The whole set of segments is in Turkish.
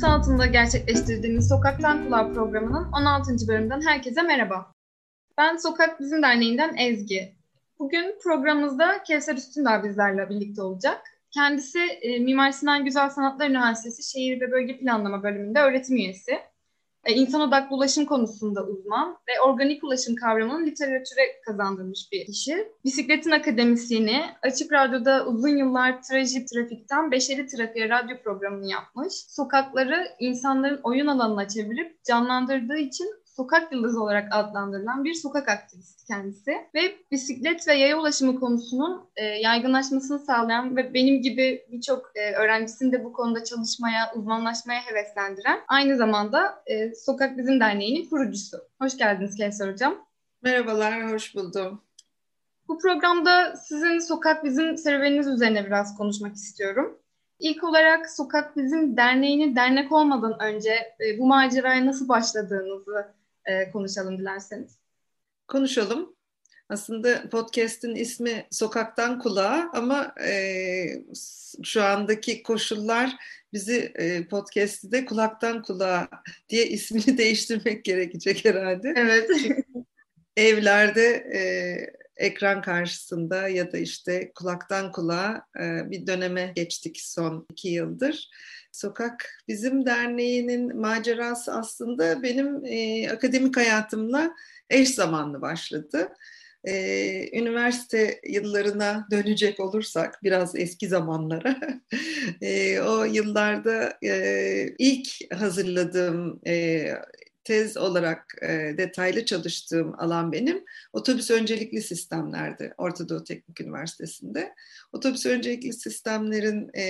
çatısı altında gerçekleştirdiğimiz Sokaktan Kulağa programının 16. bölümünden herkese merhaba. Ben Sokak Bizim Derneği'nden Ezgi. Bugün programımızda Kevser Üstündağ bizlerle birlikte olacak. Kendisi e, Mimar Sinan Güzel Sanatlar Üniversitesi Şehir ve Bölge Planlama bölümünde öğretim üyesi. E, insan odaklı ulaşım konusunda uzman ve organik ulaşım kavramının literatüre kazandırmış bir kişi. Bisikletin akademisyeni, Açık Radyo'da uzun yıllar trajik trafikten beşeri trafiğe radyo programını yapmış. Sokakları insanların oyun alanına çevirip canlandırdığı için sokak yıldızı olarak adlandırılan bir sokak aktivisti kendisi. Ve bisiklet ve yaya ulaşımı konusunun e, yaygınlaşmasını sağlayan ve benim gibi birçok e, öğrencisini de bu konuda çalışmaya, uzmanlaşmaya heveslendiren aynı zamanda e, Sokak Bizim Derneği'nin kurucusu. Hoş geldiniz Kevser Hocam. Merhabalar, hoş buldum. Bu programda sizin Sokak Bizim serüveniniz üzerine biraz konuşmak istiyorum. İlk olarak Sokak Bizim Derneği'nin dernek olmadan önce e, bu maceraya nasıl başladığınızı e, konuşalım dilerseniz. Konuşalım. Aslında podcast'in ismi Sokaktan Kulağa ama e, şu andaki koşullar bizi e, podcast'i de Kulaktan Kulağa diye ismini değiştirmek gerekecek herhalde. Evet. evlerde e, ekran karşısında ya da işte kulaktan kulağa e, bir döneme geçtik son iki yıldır. Sokak Bizim Derneği'nin macerası aslında benim e, akademik hayatımla eş zamanlı başladı. Ee, üniversite yıllarına dönecek olursak biraz eski zamanlara e, o yıllarda e, ilk hazırladığım e, tez olarak e, detaylı çalıştığım alan benim otobüs öncelikli sistemlerdi Orta Doğu Teknik Üniversitesi'nde. Otobüs öncelikli sistemlerin e,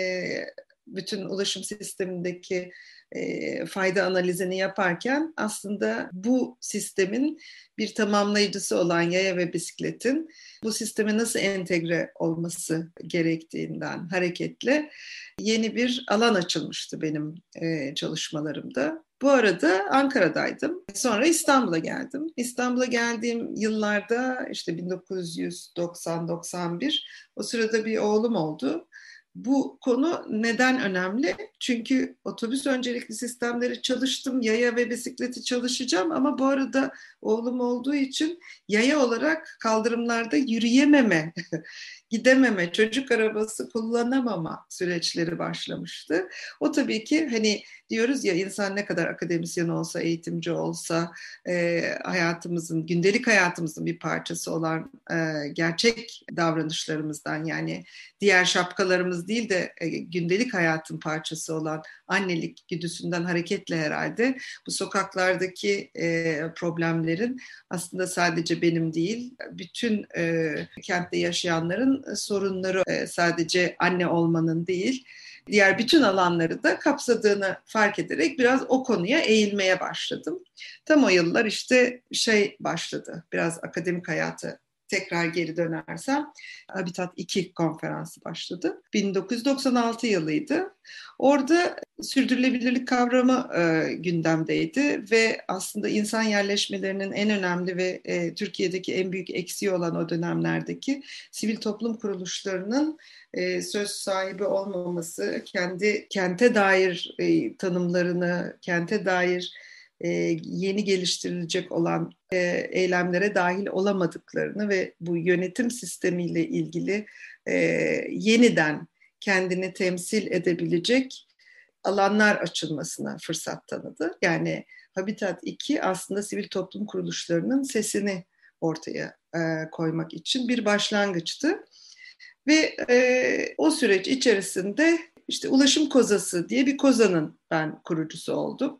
bütün ulaşım sistemindeki e, fayda analizini yaparken aslında bu sistemin bir tamamlayıcısı olan yaya ve bisikletin bu sisteme nasıl entegre olması gerektiğinden hareketle yeni bir alan açılmıştı benim e, çalışmalarımda. Bu arada Ankara'daydım. Sonra İstanbul'a geldim. İstanbul'a geldiğim yıllarda işte 1990-91 o sırada bir oğlum oldu. Bu konu neden önemli? Çünkü otobüs öncelikli sistemleri çalıştım, yaya ve bisikleti çalışacağım ama bu arada oğlum olduğu için yaya olarak kaldırımlarda yürüyememe gidememe, çocuk arabası kullanamama süreçleri başlamıştı. O tabii ki hani diyoruz ya insan ne kadar akademisyen olsa, eğitimci olsa, e, hayatımızın, gündelik hayatımızın bir parçası olan e, gerçek davranışlarımızdan yani diğer şapkalarımız değil de e, gündelik hayatın parçası olan annelik güdüsünden hareketle herhalde bu sokaklardaki e, problemlerin aslında sadece benim değil, bütün e, kentte yaşayanların sorunları e, sadece anne olmanın değil, diğer bütün alanları da kapsadığını fark ederek biraz o konuya eğilmeye başladım. Tam o yıllar işte şey başladı, biraz akademik hayatı tekrar geri dönersem Habitat 2 konferansı başladı. 1996 yılıydı. Orada sürdürülebilirlik kavramı e, gündemdeydi ve aslında insan yerleşmelerinin en önemli ve e, Türkiye'deki en büyük eksiği olan o dönemlerdeki sivil toplum kuruluşlarının e, söz sahibi olmaması, kendi kente dair e, tanımlarını, kente dair e, yeni geliştirilecek olan e, eylemlere dahil olamadıklarını ve bu yönetim sistemiyle ilgili e, yeniden kendini temsil edebilecek alanlar açılmasına fırsat tanıdı. Yani Habitat 2 aslında sivil toplum kuruluşlarının sesini ortaya koymak için bir başlangıçtı. Ve o süreç içerisinde işte Ulaşım Kozası diye bir kozanın ben kurucusu oldum.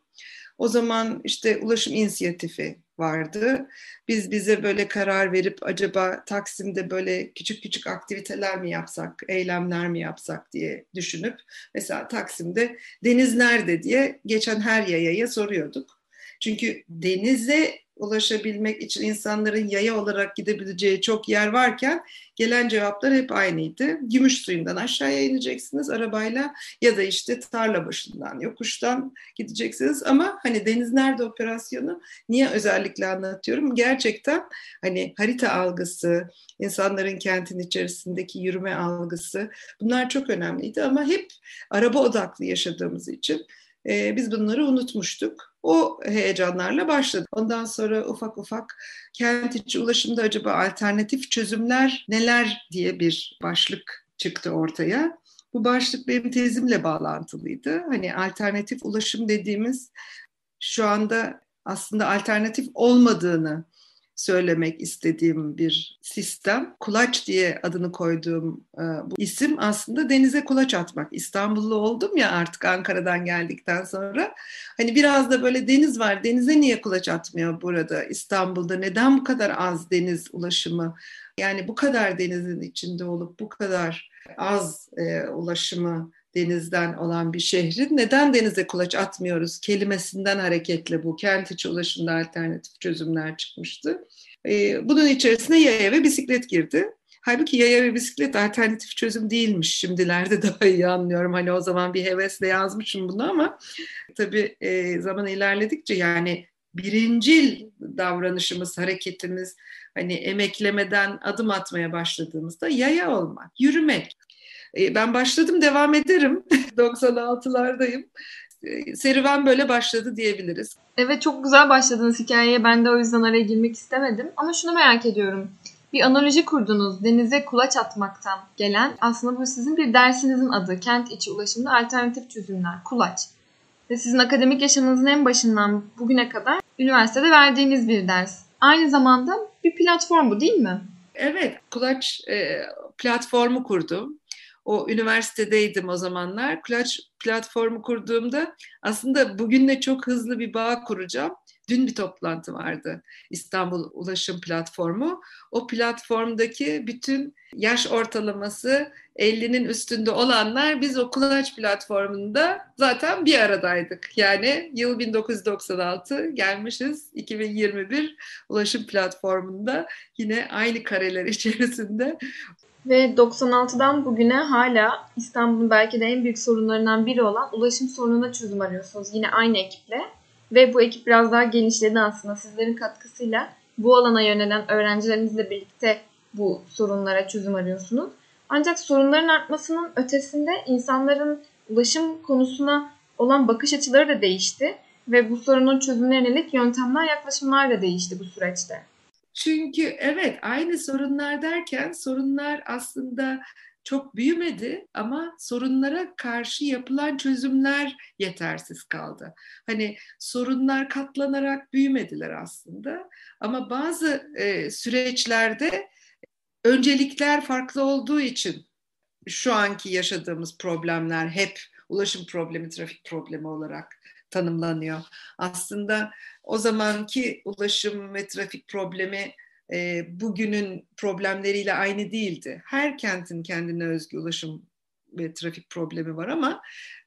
O zaman işte ulaşım inisiyatifi vardı. Biz bize böyle karar verip acaba Taksim'de böyle küçük küçük aktiviteler mi yapsak, eylemler mi yapsak diye düşünüp mesela Taksim'de deniz nerede diye geçen her yayaya soruyorduk. Çünkü denize ulaşabilmek için insanların yaya olarak gidebileceği çok yer varken gelen cevaplar hep aynıydı. Gümüş suyundan aşağıya ineceksiniz arabayla ya da işte tarla başından, yokuştan gideceksiniz. Ama hani deniz nerede operasyonu niye özellikle anlatıyorum? Gerçekten hani harita algısı, insanların kentin içerisindeki yürüme algısı bunlar çok önemliydi ama hep araba odaklı yaşadığımız için e, biz bunları unutmuştuk. O heyecanlarla başladı. Ondan sonra ufak ufak kent içi ulaşımda acaba alternatif çözümler neler diye bir başlık çıktı ortaya. Bu başlık benim tezimle bağlantılıydı. Hani alternatif ulaşım dediğimiz şu anda aslında alternatif olmadığını söylemek istediğim bir sistem. Kulaç diye adını koyduğum e, bu isim aslında denize kulaç atmak. İstanbullu oldum ya artık Ankara'dan geldikten sonra. Hani biraz da böyle deniz var. Denize niye kulaç atmıyor burada İstanbul'da? Neden bu kadar az deniz ulaşımı? Yani bu kadar denizin içinde olup bu kadar az e, ulaşımı denizden olan bir şehrin neden denize kulaç atmıyoruz kelimesinden hareketle bu kent içi ulaşımda alternatif çözümler çıkmıştı. Ee, bunun içerisine yaya ve bisiklet girdi. Halbuki yaya ve bisiklet alternatif çözüm değilmiş. Şimdilerde daha iyi anlıyorum. Hani o zaman bir hevesle yazmışım bunu ama tabii e, zaman ilerledikçe yani birincil davranışımız, hareketimiz hani emeklemeden adım atmaya başladığımızda yaya olmak, yürümek. E, ben başladım devam ederim. 96'lardayım. E, serüven böyle başladı diyebiliriz. Evet çok güzel başladınız hikayeye. Ben de o yüzden araya girmek istemedim. Ama şunu merak ediyorum. Bir analoji kurdunuz. Denize kulaç atmaktan gelen. Aslında bu sizin bir dersinizin adı. Kent içi ulaşımda alternatif çözümler. Kulaç. Ve sizin akademik yaşamınızın en başından bugüne kadar üniversitede verdiğiniz bir ders. Aynı zamanda bir platform bu değil mi? Evet, Kulaç e, platformu kurdum o üniversitedeydim o zamanlar. Clutch platformu kurduğumda aslında bugünle çok hızlı bir bağ kuracağım. Dün bir toplantı vardı İstanbul Ulaşım Platformu. O platformdaki bütün yaş ortalaması 50'nin üstünde olanlar biz o Kulaç platformunda zaten bir aradaydık. Yani yıl 1996 gelmişiz 2021 ulaşım platformunda yine aynı kareler içerisinde ve 96'dan bugüne hala İstanbul'un belki de en büyük sorunlarından biri olan ulaşım sorununa çözüm arıyorsunuz. Yine aynı ekiple. Ve bu ekip biraz daha genişledi aslında sizlerin katkısıyla. Bu alana yönelen öğrencilerinizle birlikte bu sorunlara çözüm arıyorsunuz. Ancak sorunların artmasının ötesinde insanların ulaşım konusuna olan bakış açıları da değişti ve bu sorunun çözümüne yönelik yöntemler, yaklaşımlar da değişti bu süreçte. Çünkü evet aynı sorunlar derken sorunlar aslında çok büyümedi ama sorunlara karşı yapılan çözümler yetersiz kaldı. Hani sorunlar katlanarak büyümediler aslında ama bazı e, süreçlerde öncelikler farklı olduğu için şu anki yaşadığımız problemler hep ulaşım problemi, trafik problemi olarak tanımlanıyor. Aslında o zamanki ulaşım ve trafik problemi e, bugünün problemleriyle aynı değildi. Her kentin kendine özgü ulaşım ve trafik problemi var ama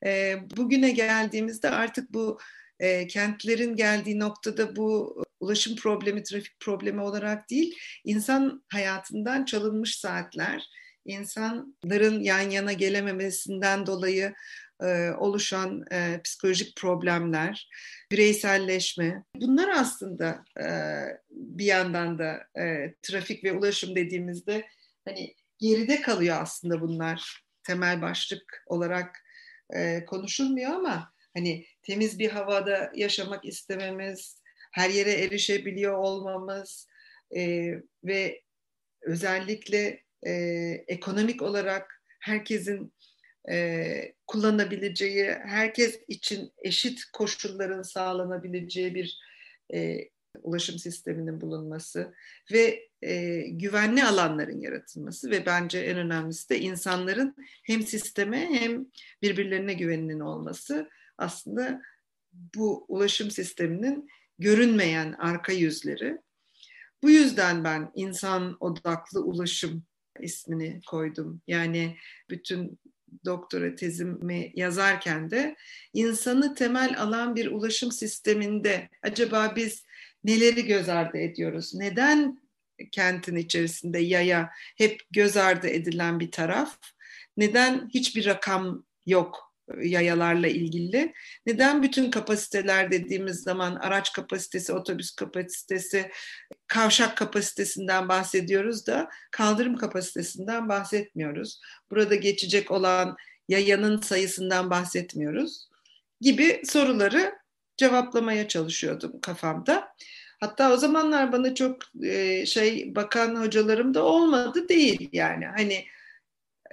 e, bugüne geldiğimizde artık bu e, kentlerin geldiği noktada bu ulaşım problemi, trafik problemi olarak değil, insan hayatından çalınmış saatler, insanların yan yana gelememesinden dolayı oluşan e, psikolojik problemler, bireyselleşme. Bunlar aslında e, bir yandan da e, trafik ve ulaşım dediğimizde hani geride kalıyor aslında bunlar temel başlık olarak e, konuşulmuyor ama hani temiz bir havada yaşamak istememiz, her yere erişebiliyor olmamız e, ve özellikle e, ekonomik olarak herkesin e, kullanabileceği, herkes için eşit koşulların sağlanabileceği bir e, ulaşım sisteminin bulunması ve e, güvenli alanların yaratılması ve bence en önemlisi de insanların hem sisteme hem birbirlerine güveninin olması aslında bu ulaşım sisteminin görünmeyen arka yüzleri. Bu yüzden ben insan odaklı ulaşım ismini koydum. Yani bütün doktora tezimi yazarken de insanı temel alan bir ulaşım sisteminde acaba biz neleri göz ardı ediyoruz? Neden kentin içerisinde yaya hep göz ardı edilen bir taraf? Neden hiçbir rakam yok yayalarla ilgili. Neden bütün kapasiteler dediğimiz zaman araç kapasitesi, otobüs kapasitesi, kavşak kapasitesinden bahsediyoruz da kaldırım kapasitesinden bahsetmiyoruz. Burada geçecek olan yayanın sayısından bahsetmiyoruz. gibi soruları cevaplamaya çalışıyordum kafamda. Hatta o zamanlar bana çok e, şey bakan hocalarım da olmadı değil yani. Hani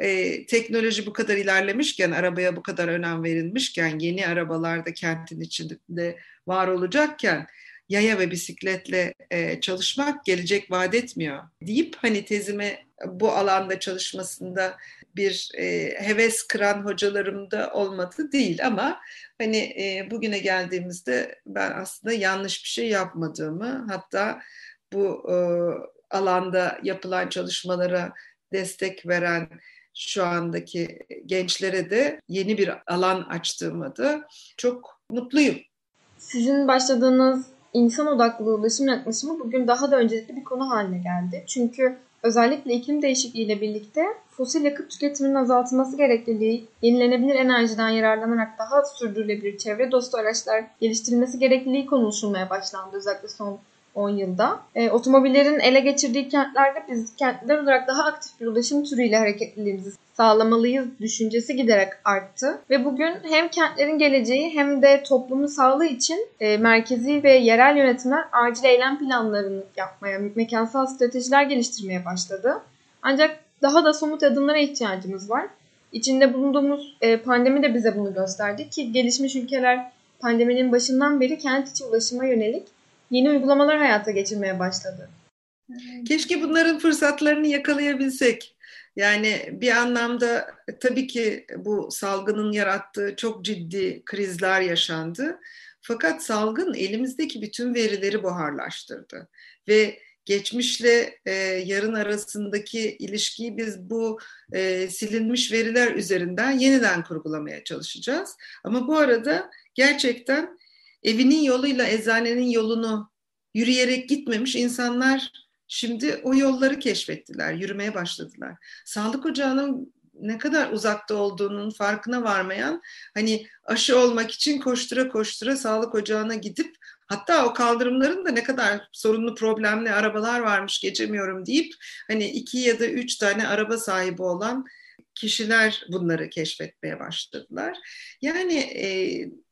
e, teknoloji bu kadar ilerlemişken, arabaya bu kadar önem verilmişken, yeni arabalarda kentin içinde var olacakken yaya ve bisikletle e, çalışmak gelecek vaat etmiyor deyip hani tezime bu alanda çalışmasında bir e, heves kıran hocalarım da olmadı değil ama hani e, bugüne geldiğimizde ben aslında yanlış bir şey yapmadığımı hatta bu e, alanda yapılan çalışmalara destek veren şu andaki gençlere de yeni bir alan açtığımı da çok mutluyum. Sizin başladığınız insan odaklı ulaşım yaklaşımı bugün daha da öncelikli bir konu haline geldi. Çünkü özellikle iklim değişikliğiyle birlikte fosil yakıt tüketiminin azaltılması gerekliliği, yenilenebilir enerjiden yararlanarak daha sürdürülebilir çevre dostu araçlar geliştirilmesi gerekliliği konuşulmaya başlandı özellikle son 10 yılda. E, otomobillerin ele geçirdiği kentlerde biz kentler olarak daha aktif bir ulaşım türüyle hareketliliğimizi sağlamalıyız düşüncesi giderek arttı. Ve bugün hem kentlerin geleceği hem de toplumun sağlığı için e, merkezi ve yerel yönetimler acil eylem planlarını yapmaya, mekansal stratejiler geliştirmeye başladı. Ancak daha da somut adımlara ihtiyacımız var. İçinde bulunduğumuz e, pandemi de bize bunu gösterdi ki gelişmiş ülkeler pandeminin başından beri kent içi ulaşıma yönelik yeni uygulamalar hayata geçirmeye başladı. Keşke bunların fırsatlarını yakalayabilsek. Yani bir anlamda tabii ki bu salgının yarattığı çok ciddi krizler yaşandı. Fakat salgın elimizdeki bütün verileri buharlaştırdı. Ve geçmişle e, yarın arasındaki ilişkiyi biz bu e, silinmiş veriler üzerinden yeniden kurgulamaya çalışacağız. Ama bu arada gerçekten evinin yoluyla eczanenin yolunu yürüyerek gitmemiş insanlar şimdi o yolları keşfettiler, yürümeye başladılar. Sağlık ocağının ne kadar uzakta olduğunun farkına varmayan hani aşı olmak için koştura koştura sağlık ocağına gidip hatta o kaldırımların da ne kadar sorunlu problemli arabalar varmış geçemiyorum deyip hani iki ya da üç tane araba sahibi olan kişiler bunları keşfetmeye başladılar. Yani e,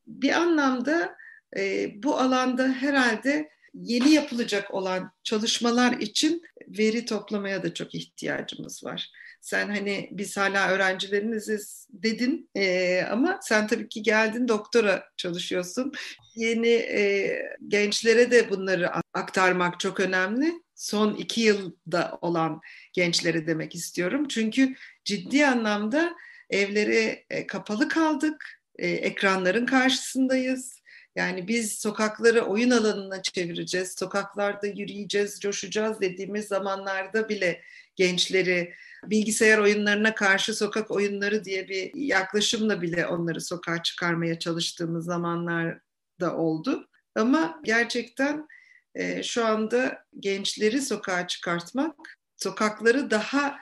bir anlamda e, bu alanda herhalde yeni yapılacak olan çalışmalar için veri toplamaya da çok ihtiyacımız var. Sen hani biz hala öğrencileriniziz dedin e, ama sen tabii ki geldin doktora çalışıyorsun. Yeni e, gençlere de bunları aktarmak çok önemli. Son iki yılda olan gençlere demek istiyorum. Çünkü ciddi anlamda evlere e, kapalı kaldık. E, ekranların karşısındayız yani biz sokakları oyun alanına çevireceğiz, sokaklarda yürüyeceğiz, coşacağız dediğimiz zamanlarda bile gençleri bilgisayar oyunlarına karşı sokak oyunları diye bir yaklaşımla bile onları sokağa çıkarmaya çalıştığımız zamanlar da oldu. Ama gerçekten e, şu anda gençleri sokağa çıkartmak, sokakları daha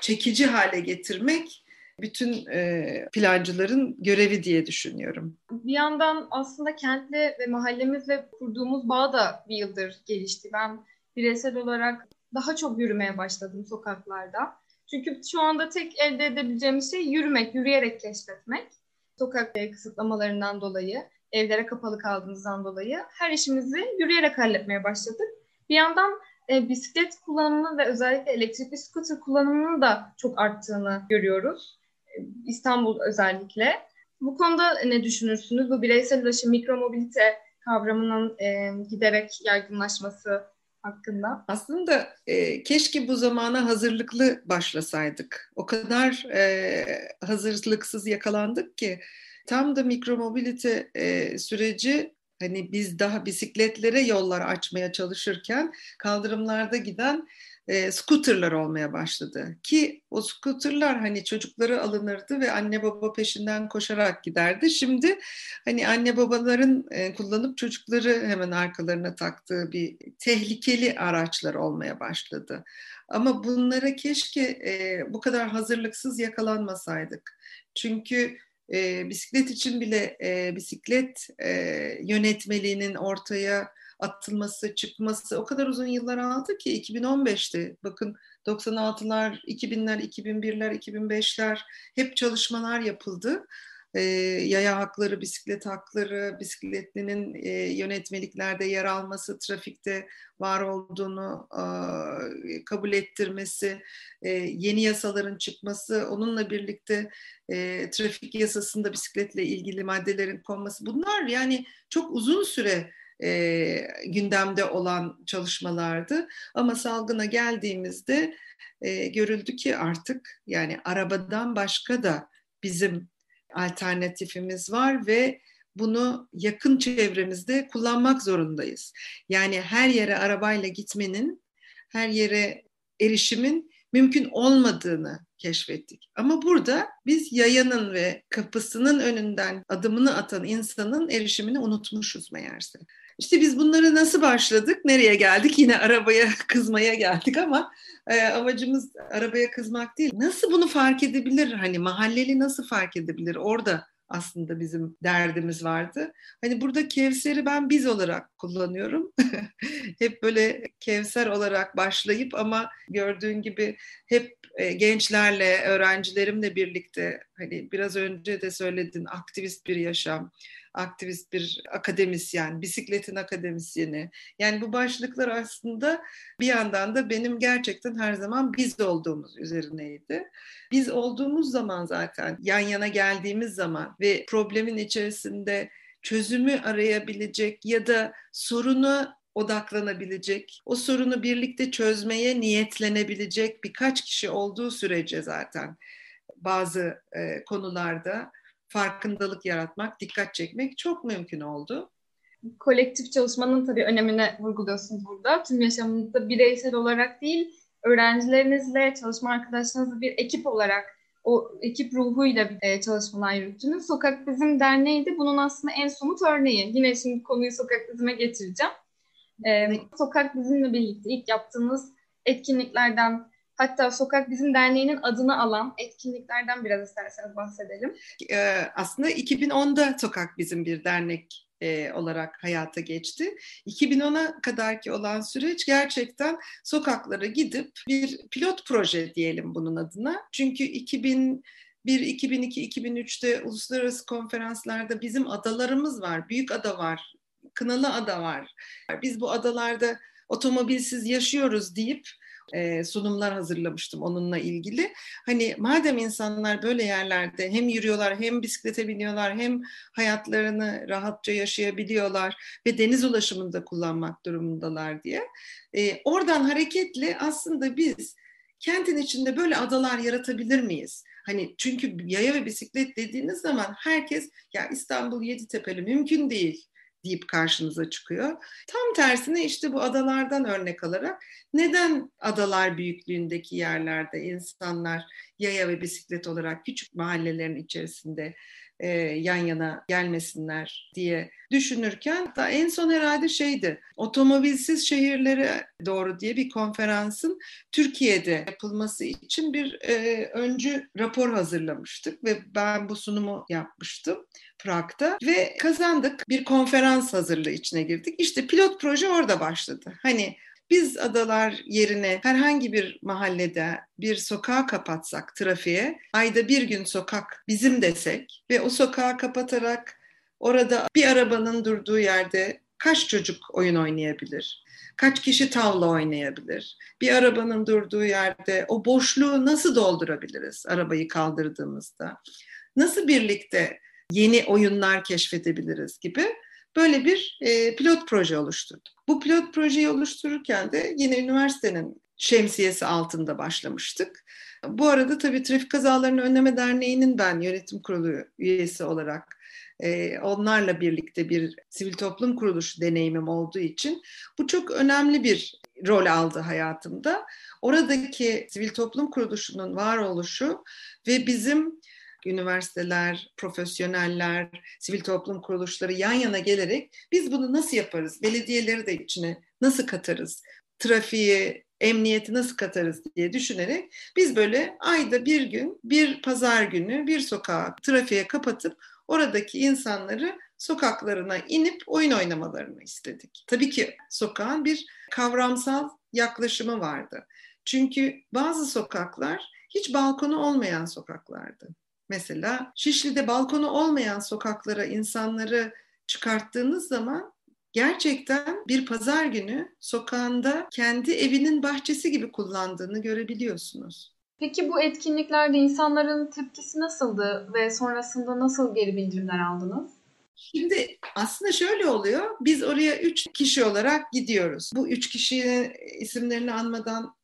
çekici hale getirmek bütün e, plancıların görevi diye düşünüyorum. Bir yandan aslında kentle ve mahallemizle kurduğumuz bağ da bir yıldır gelişti. Ben bireysel olarak daha çok yürümeye başladım sokaklarda. Çünkü şu anda tek elde edebileceğimiz şey yürümek, yürüyerek keşfetmek. Sokak kısıtlamalarından dolayı, evlere kapalı kaldığımızdan dolayı her işimizi yürüyerek halletmeye başladık. Bir yandan e, bisiklet kullanımının ve özellikle elektrikli scooter kullanımının da çok arttığını görüyoruz. İstanbul özellikle. Bu konuda ne düşünürsünüz? Bu bireysel ulaşım, mikromobilite kavramının e, giderek yaygınlaşması hakkında. Aslında e, keşke bu zamana hazırlıklı başlasaydık. O kadar e, hazırlıksız yakalandık ki tam da mikromobilite e, süreci hani biz daha bisikletlere yollar açmaya çalışırken kaldırımlarda giden e, scooterlar olmaya başladı. Ki o scooterlar hani çocukları alınırdı ve anne baba peşinden koşarak giderdi. Şimdi hani anne babaların e, kullanıp çocukları hemen arkalarına taktığı bir tehlikeli araçlar olmaya başladı. Ama bunlara keşke e, bu kadar hazırlıksız yakalanmasaydık. Çünkü e, bisiklet için bile e, bisiklet e, yönetmeliğinin ortaya atılması, çıkması o kadar uzun yıllar aldı ki 2015'ti. Bakın 96'lar, 2000'ler, 2001'ler, 2005'ler hep çalışmalar yapıldı. e, yaya hakları, bisiklet hakları, bisikletlinin e, yönetmeliklerde yer alması, trafikte var olduğunu e, kabul ettirmesi, e, yeni yasaların çıkması, onunla birlikte e, trafik yasasında bisikletle ilgili maddelerin konması bunlar yani çok uzun süre e, gündemde olan çalışmalardı. Ama salgına geldiğimizde e, görüldü ki artık yani arabadan başka da bizim alternatifimiz var ve bunu yakın çevremizde kullanmak zorundayız. Yani her yere arabayla gitmenin, her yere erişimin mümkün olmadığını keşfettik. Ama burada biz yayanın ve kapısının önünden adımını atan insanın erişimini unutmuşuz meğerse. İşte biz bunları nasıl başladık, nereye geldik? Yine arabaya kızmaya geldik ama e, amacımız arabaya kızmak değil. Nasıl bunu fark edebilir? Hani mahalleli nasıl fark edebilir? Orada aslında bizim derdimiz vardı. Hani burada Kevser'i ben biz olarak kullanıyorum. hep böyle Kevser olarak başlayıp ama gördüğün gibi hep e, gençlerle, öğrencilerimle birlikte hani biraz önce de söyledin aktivist bir yaşam, aktivist bir akademisyen, bisikletin akademisyeni. Yani bu başlıklar aslında bir yandan da benim gerçekten her zaman biz olduğumuz üzerineydi. Biz olduğumuz zaman zaten yan yana geldiğimiz zaman ve problemin içerisinde çözümü arayabilecek ya da sorunu odaklanabilecek, o sorunu birlikte çözmeye niyetlenebilecek birkaç kişi olduğu sürece zaten bazı e, konularda farkındalık yaratmak, dikkat çekmek çok mümkün oldu. Kolektif çalışmanın tabii önemine vurguluyorsunuz burada. Tüm yaşamınızda bireysel olarak değil, öğrencilerinizle, çalışma arkadaşlarınızla bir ekip olarak o ekip ruhuyla bir çalışmalar yürüttünüz. Sokak Bizim Derneği de bunun aslında en somut örneği. Yine şimdi konuyu Sokak Bizim'e getireceğim. Ee, Sokak Bizim'le birlikte ilk yaptığınız etkinliklerden Hatta Sokak Bizim Derneği'nin adını alan etkinliklerden biraz isterseniz bahsedelim. Ee, aslında 2010'da Sokak Bizim bir dernek e, olarak hayata geçti. 2010'a kadarki olan süreç gerçekten sokaklara gidip bir pilot proje diyelim bunun adına. Çünkü 2000 1, 2002, 2003'te uluslararası konferanslarda bizim adalarımız var. Büyük ada var, Kınalı Ada var. Biz bu adalarda otomobilsiz yaşıyoruz deyip e, sunumlar hazırlamıştım onunla ilgili. Hani madem insanlar böyle yerlerde hem yürüyorlar hem bisiklete biniyorlar hem hayatlarını rahatça yaşayabiliyorlar ve deniz ulaşımında kullanmak durumundalar diye. E, oradan hareketle aslında biz kentin içinde böyle adalar yaratabilir miyiz? Hani çünkü yaya ve bisiklet dediğiniz zaman herkes ya İstanbul Yeditepe'li mümkün değil deyip karşınıza çıkıyor. Tam tersine işte bu adalardan örnek alarak neden adalar büyüklüğündeki yerlerde insanlar yaya ve bisiklet olarak küçük mahallelerin içerisinde e, yan yana gelmesinler diye düşünürken da en son herhalde şeydi otomobilsiz şehirlere doğru diye bir konferansın Türkiye'de yapılması için bir e, öncü rapor hazırlamıştık ve ben bu sunumu yapmıştım Prag'da ve kazandık bir konferans hazırlığı içine girdik. İşte pilot proje orada başladı. Hani biz adalar yerine herhangi bir mahallede bir sokağı kapatsak trafiğe, ayda bir gün sokak bizim desek ve o sokağı kapatarak orada bir arabanın durduğu yerde kaç çocuk oyun oynayabilir? Kaç kişi tavla oynayabilir? Bir arabanın durduğu yerde o boşluğu nasıl doldurabiliriz arabayı kaldırdığımızda? Nasıl birlikte yeni oyunlar keşfedebiliriz gibi böyle bir e, pilot proje oluşturduk. Bu pilot projeyi oluştururken de yine üniversitenin şemsiyesi altında başlamıştık. Bu arada tabii Trafik Kazalarını Önleme Derneği'nin ben yönetim kurulu üyesi olarak e, onlarla birlikte bir sivil toplum kuruluşu deneyimim olduğu için bu çok önemli bir rol aldı hayatımda. Oradaki sivil toplum kuruluşunun varoluşu ve bizim üniversiteler, profesyoneller, sivil toplum kuruluşları yan yana gelerek biz bunu nasıl yaparız? Belediyeleri de içine nasıl katarız? Trafiği, emniyeti nasıl katarız diye düşünerek biz böyle ayda bir gün, bir pazar günü bir sokağı trafiğe kapatıp oradaki insanları sokaklarına inip oyun oynamalarını istedik. Tabii ki sokağın bir kavramsal yaklaşımı vardı. Çünkü bazı sokaklar hiç balkonu olmayan sokaklardı. Mesela Şişli'de balkonu olmayan sokaklara insanları çıkarttığınız zaman gerçekten bir pazar günü sokağında kendi evinin bahçesi gibi kullandığını görebiliyorsunuz. Peki bu etkinliklerde insanların tepkisi nasıldı ve sonrasında nasıl geri bildirimler aldınız? Şimdi aslında şöyle oluyor. Biz oraya üç kişi olarak gidiyoruz. Bu üç kişinin isimlerini anmadan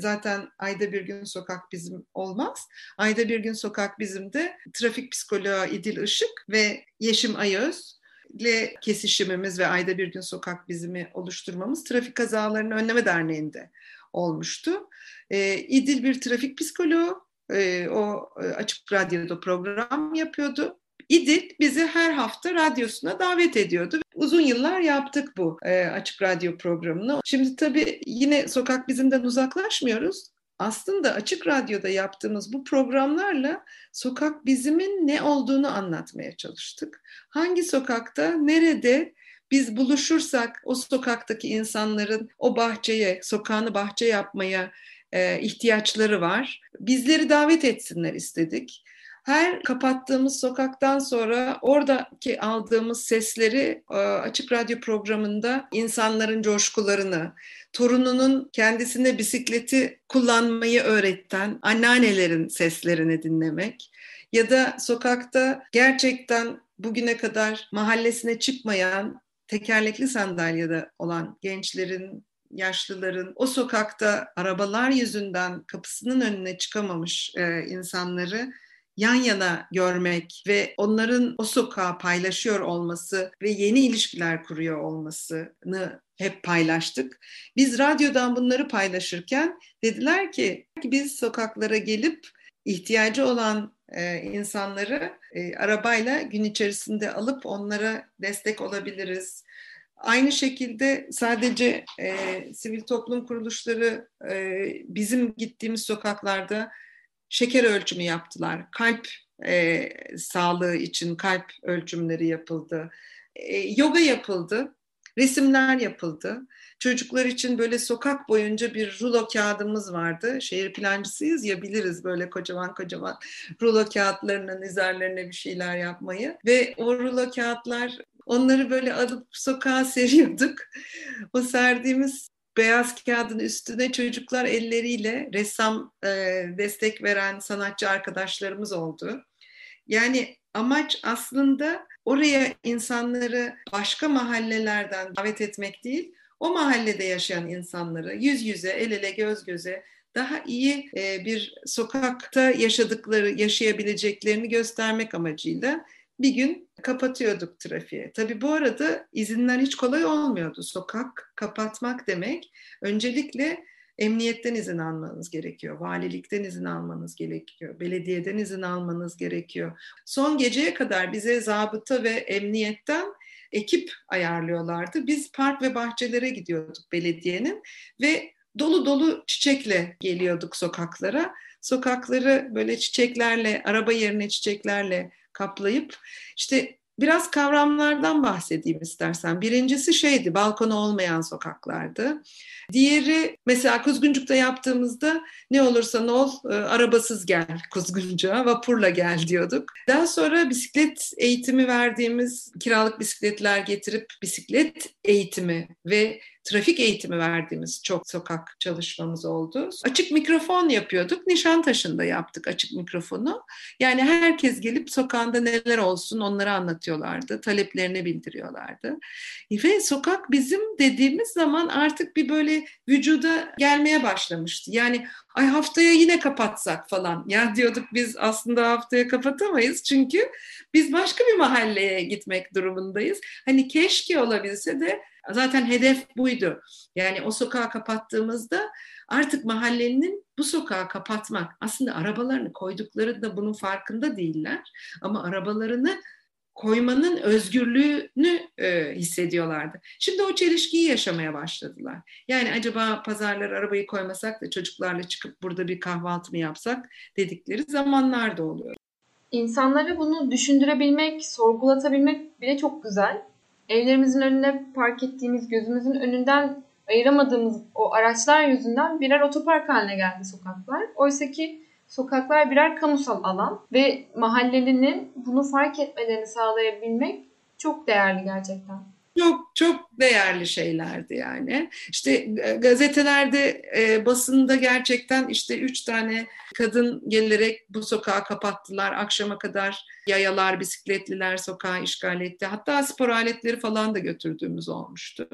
zaten ayda bir gün sokak bizim olmaz. Ayda bir gün sokak bizim de trafik psikoloğu İdil Işık ve Yeşim Ayöz ile kesişimimiz ve ayda bir gün sokak bizimi oluşturmamız Trafik Kazalarını Önleme Derneği'nde olmuştu. E, İdil bir trafik psikoloğu, e, o e, açık radyoda program yapıyordu. İdil bizi her hafta radyosuna davet ediyordu. Uzun yıllar yaptık bu e, açık radyo programını. Şimdi tabii yine sokak bizimden uzaklaşmıyoruz. Aslında açık radyoda yaptığımız bu programlarla sokak bizimin ne olduğunu anlatmaya çalıştık. Hangi sokakta, nerede biz buluşursak o sokaktaki insanların o bahçeye, sokağını bahçe yapmaya e, ihtiyaçları var. Bizleri davet etsinler istedik. Her kapattığımız sokaktan sonra oradaki aldığımız sesleri e, açık radyo programında insanların coşkularını, torununun kendisine bisikleti kullanmayı öğretten anneannelerin seslerini dinlemek ya da sokakta gerçekten bugüne kadar mahallesine çıkmayan tekerlekli sandalyede olan gençlerin, yaşlıların, o sokakta arabalar yüzünden kapısının önüne çıkamamış e, insanları yan yana görmek ve onların o sokağı paylaşıyor olması ve yeni ilişkiler kuruyor olmasını hep paylaştık. Biz radyodan bunları paylaşırken dediler ki biz sokaklara gelip ihtiyacı olan e, insanları e, arabayla gün içerisinde alıp onlara destek olabiliriz. Aynı şekilde sadece e, sivil toplum kuruluşları e, bizim gittiğimiz sokaklarda şeker ölçümü yaptılar. Kalp e, sağlığı için kalp ölçümleri yapıldı. E, yoga yapıldı. Resimler yapıldı. Çocuklar için böyle sokak boyunca bir rulo kağıdımız vardı. Şehir plancısıyız ya biliriz böyle kocaman kocaman rulo kağıtlarının üzerlerine bir şeyler yapmayı. Ve o rulo kağıtlar onları böyle alıp sokağa seriyorduk. O serdiğimiz beyaz kağıdın üstüne çocuklar elleriyle ressam e, destek veren sanatçı arkadaşlarımız oldu. Yani amaç aslında oraya insanları başka mahallelerden davet etmek değil, o mahallede yaşayan insanları yüz yüze, el ele, göz göze daha iyi e, bir sokakta yaşadıkları, yaşayabileceklerini göstermek amacıyla bir gün kapatıyorduk trafiğe. Tabii bu arada izinler hiç kolay olmuyordu. Sokak kapatmak demek öncelikle emniyetten izin almanız gerekiyor, valilikten izin almanız gerekiyor, belediyeden izin almanız gerekiyor. Son geceye kadar bize zabıta ve emniyetten ekip ayarlıyorlardı. Biz park ve bahçelere gidiyorduk belediyenin ve dolu dolu çiçekle geliyorduk sokaklara. Sokakları böyle çiçeklerle, araba yerine çiçeklerle kaplayıp işte biraz kavramlardan bahsedeyim istersen. Birincisi şeydi, balkonu olmayan sokaklardı. Diğeri mesela Kuzguncuk'ta yaptığımızda ne olursan ol e, arabasız gel Kuzguncuk'a, vapurla gel diyorduk. Daha sonra bisiklet eğitimi verdiğimiz kiralık bisikletler getirip bisiklet eğitimi ve trafik eğitimi verdiğimiz çok sokak çalışmamız oldu. Açık mikrofon yapıyorduk. Nişantaşı'nda yaptık açık mikrofonu. Yani herkes gelip sokağında neler olsun onları anlatıyorlardı. Taleplerini bildiriyorlardı. Ve sokak bizim dediğimiz zaman artık bir böyle vücuda gelmeye başlamıştı. Yani ay haftaya yine kapatsak falan. Ya diyorduk biz aslında haftaya kapatamayız çünkü biz başka bir mahalleye gitmek durumundayız. Hani keşke olabilse de Zaten hedef buydu. Yani o sokağı kapattığımızda artık mahallenin bu sokağı kapatmak aslında arabalarını koydukları da bunun farkında değiller ama arabalarını koymanın özgürlüğünü e, hissediyorlardı. Şimdi o çelişkiyi yaşamaya başladılar. Yani acaba pazarlar arabayı koymasak da çocuklarla çıkıp burada bir kahvaltı mı yapsak dedikleri zamanlar da oluyor. İnsanları bunu düşündürebilmek, sorgulatabilmek bile çok güzel evlerimizin önüne park ettiğimiz, gözümüzün önünden ayıramadığımız o araçlar yüzünden birer otopark haline geldi sokaklar. Oysa ki Sokaklar birer kamusal alan ve mahallelinin bunu fark etmelerini sağlayabilmek çok değerli gerçekten. Çok çok değerli şeylerdi yani. İşte e, gazetelerde, e, basında gerçekten işte üç tane kadın gelerek bu sokağı kapattılar. Akşama kadar yayalar, bisikletliler sokağı işgal etti. Hatta spor aletleri falan da götürdüğümüz olmuştu.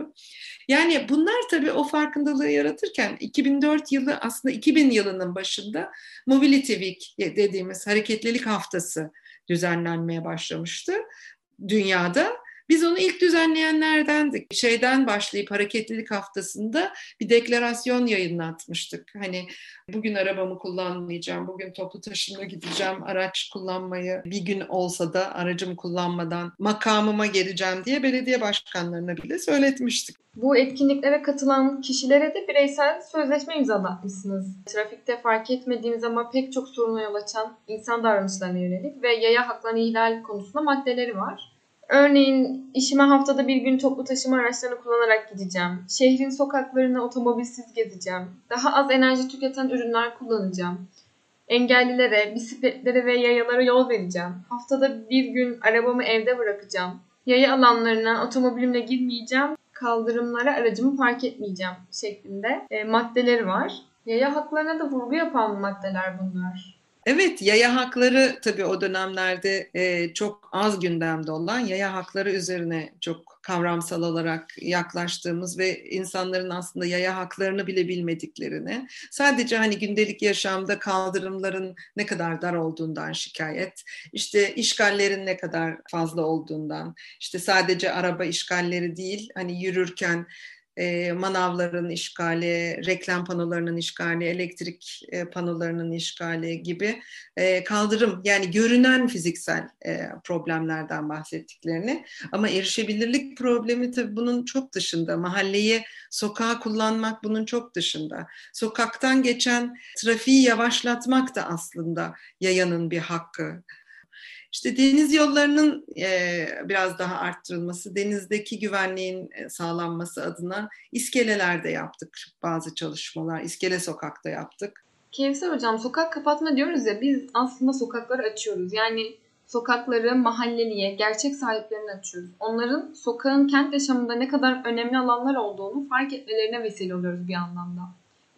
Yani bunlar tabii o farkındalığı yaratırken 2004 yılı aslında 2000 yılının başında Mobility Week dediğimiz hareketlilik haftası düzenlenmeye başlamıştı dünyada biz onu ilk düzenleyenlerdendik. Şeyden başlayıp hareketlilik haftasında bir deklarasyon yayınlatmıştık. Hani bugün arabamı kullanmayacağım, bugün toplu taşımla gideceğim, araç kullanmayı bir gün olsa da aracımı kullanmadan makamıma geleceğim diye belediye başkanlarına bile söyletmiştik. Bu etkinliklere katılan kişilere de bireysel sözleşme imzalatmışsınız. Trafikte fark etmediğimiz ama pek çok soruna yol açan insan davranışlarına yönelik ve yaya haklarını ihlal konusunda maddeleri var. Örneğin işime haftada bir gün toplu taşıma araçlarını kullanarak gideceğim. Şehrin sokaklarını otomobilsiz gezeceğim. Daha az enerji tüketen ürünler kullanacağım. Engellilere, bisikletlere ve yayalara yol vereceğim. Haftada bir gün arabamı evde bırakacağım. Yaya alanlarına otomobilimle girmeyeceğim. Kaldırımlara aracımı park etmeyeceğim şeklinde e, maddeleri var. Yaya haklarına da vurgu yapan maddeler bunlar. Evet, yaya hakları tabii o dönemlerde e, çok az gündemde olan yaya hakları üzerine çok kavramsal olarak yaklaştığımız ve insanların aslında yaya haklarını bile bilmediklerini, sadece hani gündelik yaşamda kaldırımların ne kadar dar olduğundan şikayet, işte işgallerin ne kadar fazla olduğundan, işte sadece araba işgalleri değil, hani yürürken e, manavların işgali, reklam panolarının işgali, elektrik e, panolarının işgali gibi e, kaldırım yani görünen fiziksel e, problemlerden bahsettiklerini ama erişebilirlik problemi tabii bunun çok dışında. Mahalleyi, sokağı kullanmak bunun çok dışında. Sokaktan geçen trafiği yavaşlatmak da aslında yayanın bir hakkı. İşte deniz yollarının e, biraz daha arttırılması, denizdeki güvenliğin e, sağlanması adına iskelelerde yaptık bazı çalışmalar. İskele sokakta yaptık. Kevser Hocam sokak kapatma diyoruz ya biz aslında sokakları açıyoruz. Yani sokakları mahalleliye, gerçek sahiplerine açıyoruz. Onların sokağın kent yaşamında ne kadar önemli alanlar olduğunu fark etmelerine vesile oluyoruz bir anlamda.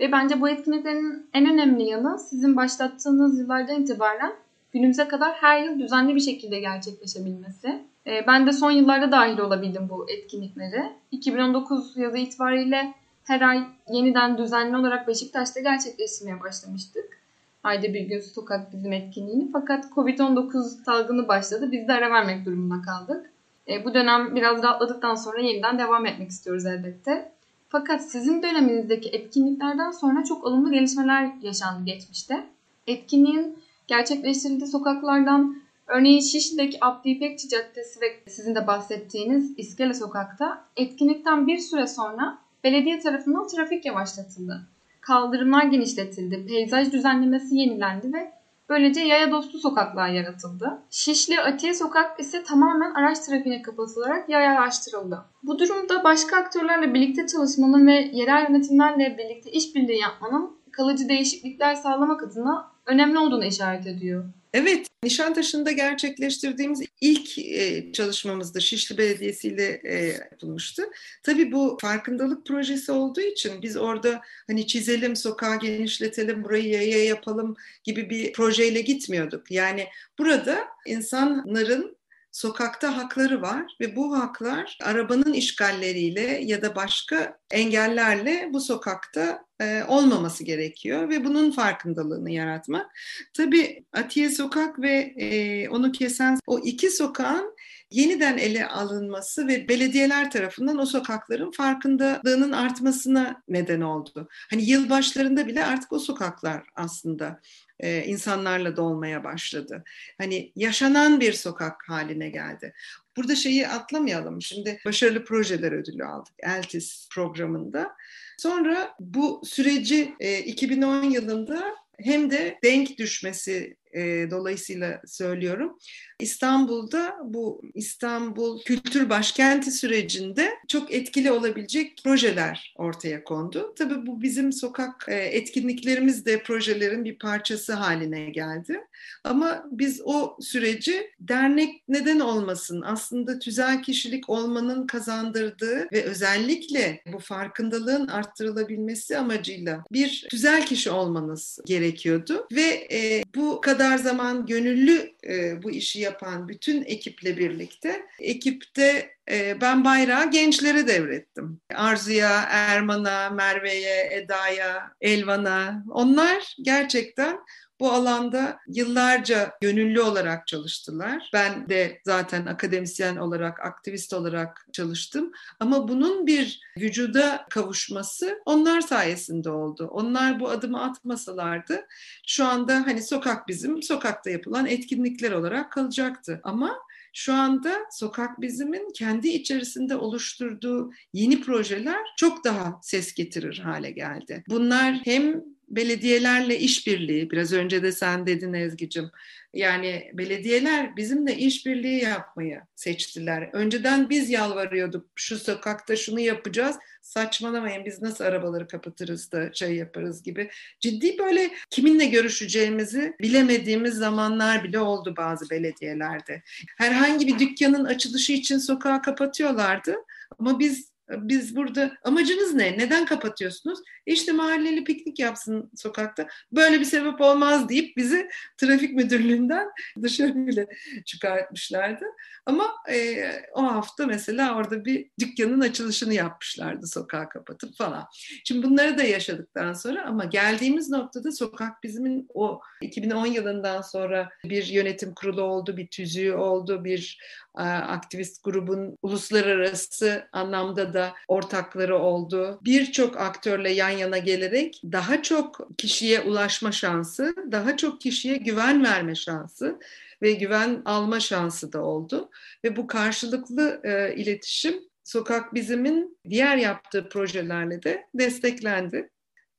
Ve bence bu etkinliklerin en önemli yanı sizin başlattığınız yıllardan itibaren günümüze kadar her yıl düzenli bir şekilde gerçekleşebilmesi. Ee, ben de son yıllarda dahil olabildim bu etkinliklere. 2019 yazı itibariyle her ay yeniden düzenli olarak Beşiktaş'ta gerçekleştirmeye başlamıştık. Ayda bir gün sokak bizim etkinliğini. Fakat Covid-19 salgını başladı. Biz de ara vermek durumunda kaldık. E, bu dönem biraz rahatladıktan sonra yeniden devam etmek istiyoruz elbette. Fakat sizin döneminizdeki etkinliklerden sonra çok olumlu gelişmeler yaşandı geçmişte. Etkinliğin gerçekleştirildiği sokaklardan örneğin Şişli'deki Abdi İpekçi Caddesi ve sizin de bahsettiğiniz İskele Sokak'ta etkinlikten bir süre sonra belediye tarafından trafik yavaşlatıldı. Kaldırımlar genişletildi, peyzaj düzenlemesi yenilendi ve böylece yaya dostu sokaklar yaratıldı. Şişli Atiye Sokak ise tamamen araç trafiğine kapatılarak yayalaştırıldı. Bu durumda başka aktörlerle birlikte çalışmanın ve yerel yönetimlerle birlikte işbirliği yapmanın kalıcı değişiklikler sağlamak adına önemli olduğunu işaret ediyor. Evet, Nişantaşı'nda gerçekleştirdiğimiz ilk e, çalışmamızda Şişli Belediyesi ile e, yapılmıştı. Tabii bu farkındalık projesi olduğu için biz orada hani çizelim, sokağı genişletelim, burayı yaya yapalım gibi bir projeyle gitmiyorduk. Yani burada insanların sokakta hakları var ve bu haklar arabanın işgalleriyle ya da başka engellerle bu sokakta e, olmaması gerekiyor ve bunun farkındalığını yaratmak. Tabii Atiye Sokak ve e, onu kesen o iki sokağın yeniden ele alınması ve belediyeler tarafından o sokakların farkındalığının artmasına neden oldu. Hani yıl başlarında bile artık o sokaklar aslında e, insanlarla dolmaya başladı. Hani yaşanan bir sokak haline geldi. Burada şeyi atlamayalım. Şimdi başarılı projeler ödülü aldık Eltis programında. Sonra bu süreci e, 2010 yılında hem de denk düşmesi e, dolayısıyla söylüyorum. İstanbul'da bu İstanbul Kültür Başkenti sürecinde çok etkili olabilecek projeler ortaya kondu. Tabii bu bizim sokak e, etkinliklerimiz de projelerin bir parçası haline geldi. Ama biz o süreci dernek neden olmasın aslında tüzel kişilik olmanın kazandırdığı ve özellikle bu farkındalığın arttırılabilmesi amacıyla bir tüzel kişi olmanız gerekiyordu ve e, bu kadar zaman gönüllü e, bu işi yapan bütün ekiple birlikte ekipte e, ben bayrağı gençlere devrettim. Arzu'ya, Erman'a, Merve'ye, Eda'ya, Elvan'a onlar gerçekten bu alanda yıllarca gönüllü olarak çalıştılar. Ben de zaten akademisyen olarak, aktivist olarak çalıştım. Ama bunun bir vücuda kavuşması onlar sayesinde oldu. Onlar bu adımı atmasalardı şu anda hani sokak bizim, sokakta yapılan etkinlikler olarak kalacaktı. Ama şu anda Sokak Bizim'in kendi içerisinde oluşturduğu yeni projeler çok daha ses getirir hale geldi. Bunlar hem belediyelerle işbirliği, biraz önce de sen dedin Ezgi'cim, yani belediyeler bizimle işbirliği yapmayı seçtiler. Önceden biz yalvarıyorduk, şu sokakta şunu yapacağız, saçmalamayın biz nasıl arabaları kapatırız da şey yaparız gibi. Ciddi böyle kiminle görüşeceğimizi bilemediğimiz zamanlar bile oldu bazı belediyelerde. Herhangi bir dükkanın açılışı için sokağı kapatıyorlardı ama biz biz burada amacınız ne? Neden kapatıyorsunuz? İşte mahalleli piknik yapsın sokakta. Böyle bir sebep olmaz deyip bizi trafik müdürlüğünden dışarı bile çıkartmışlardı. Ama e, o hafta mesela orada bir dükkanın açılışını yapmışlardı sokağı kapatıp falan. Şimdi bunları da yaşadıktan sonra ama geldiğimiz noktada sokak bizim'in o 2010 yılından sonra bir yönetim kurulu oldu, bir tüzüğü oldu, bir aktivist grubun uluslararası anlamda da ortakları oldu. Birçok aktörle yan yana gelerek daha çok kişiye ulaşma şansı, daha çok kişiye güven verme şansı ve güven alma şansı da oldu. Ve bu karşılıklı e, iletişim Sokak Bizim'in diğer yaptığı projelerle de desteklendi.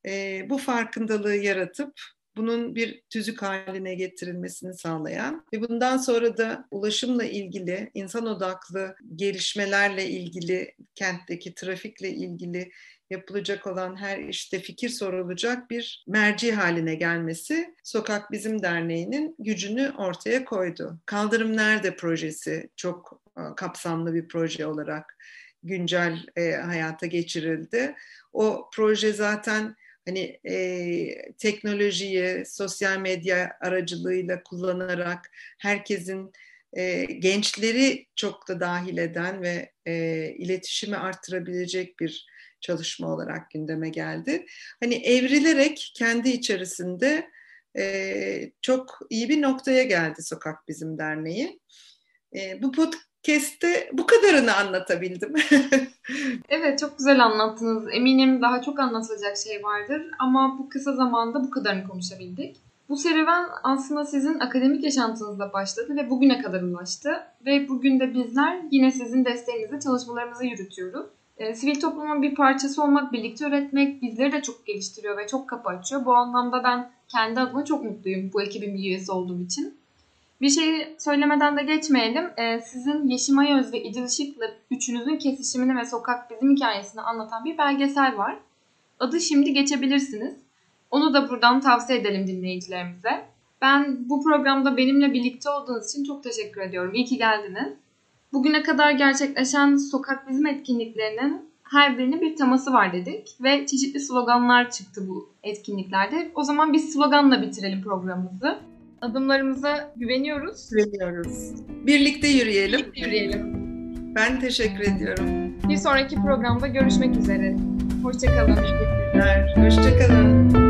E, bu farkındalığı yaratıp bunun bir tüzük haline getirilmesini sağlayan ve bundan sonra da ulaşımla ilgili, insan odaklı gelişmelerle ilgili, kentteki trafikle ilgili yapılacak olan her işte fikir sorulacak bir merci haline gelmesi Sokak Bizim Derneği'nin gücünü ortaya koydu. Kaldırım Nerede projesi çok e, kapsamlı bir proje olarak güncel e, hayata geçirildi. O proje zaten hani e, teknolojiyi sosyal medya aracılığıyla kullanarak herkesin e, gençleri çok da dahil eden ve e, iletişimi arttırabilecek bir çalışma olarak gündeme geldi. Hani evrilerek kendi içerisinde e, çok iyi bir noktaya geldi Sokak Bizim Derneği. E, bu podcast'te bu kadarını anlatabildim. evet çok güzel anlattınız. Eminim daha çok anlatılacak şey vardır ama bu kısa zamanda bu kadarını konuşabildik. Bu serüven aslında sizin akademik yaşantınızda başladı ve bugüne kadar ulaştı. Ve bugün de bizler yine sizin desteğinizle çalışmalarımızı yürütüyoruz. E, sivil toplumun bir parçası olmak, birlikte üretmek bizleri de çok geliştiriyor ve çok kapı açıyor. Bu anlamda ben kendi adıma çok mutluyum bu ekibin bir üyesi olduğum için. Bir şey söylemeden de geçmeyelim. Ee, sizin Yeşim Ayöz ve İdil Işık'la üçünüzün kesişimini ve sokak bizim hikayesini anlatan bir belgesel var. Adı Şimdi Geçebilirsiniz. Onu da buradan tavsiye edelim dinleyicilerimize. Ben bu programda benimle birlikte olduğunuz için çok teşekkür ediyorum. İyi ki geldiniz. Bugüne kadar gerçekleşen sokak bizim etkinliklerinin her birinin bir teması var dedik ve çeşitli sloganlar çıktı bu etkinliklerde. O zaman biz sloganla bitirelim programımızı. Adımlarımıza güveniyoruz. Güveniyoruz. Birlikte yürüyelim. Birlikte yürüyelim. Ben teşekkür ediyorum. Bir sonraki programda görüşmek üzere. Hoşçakalın. Hoşçakalın.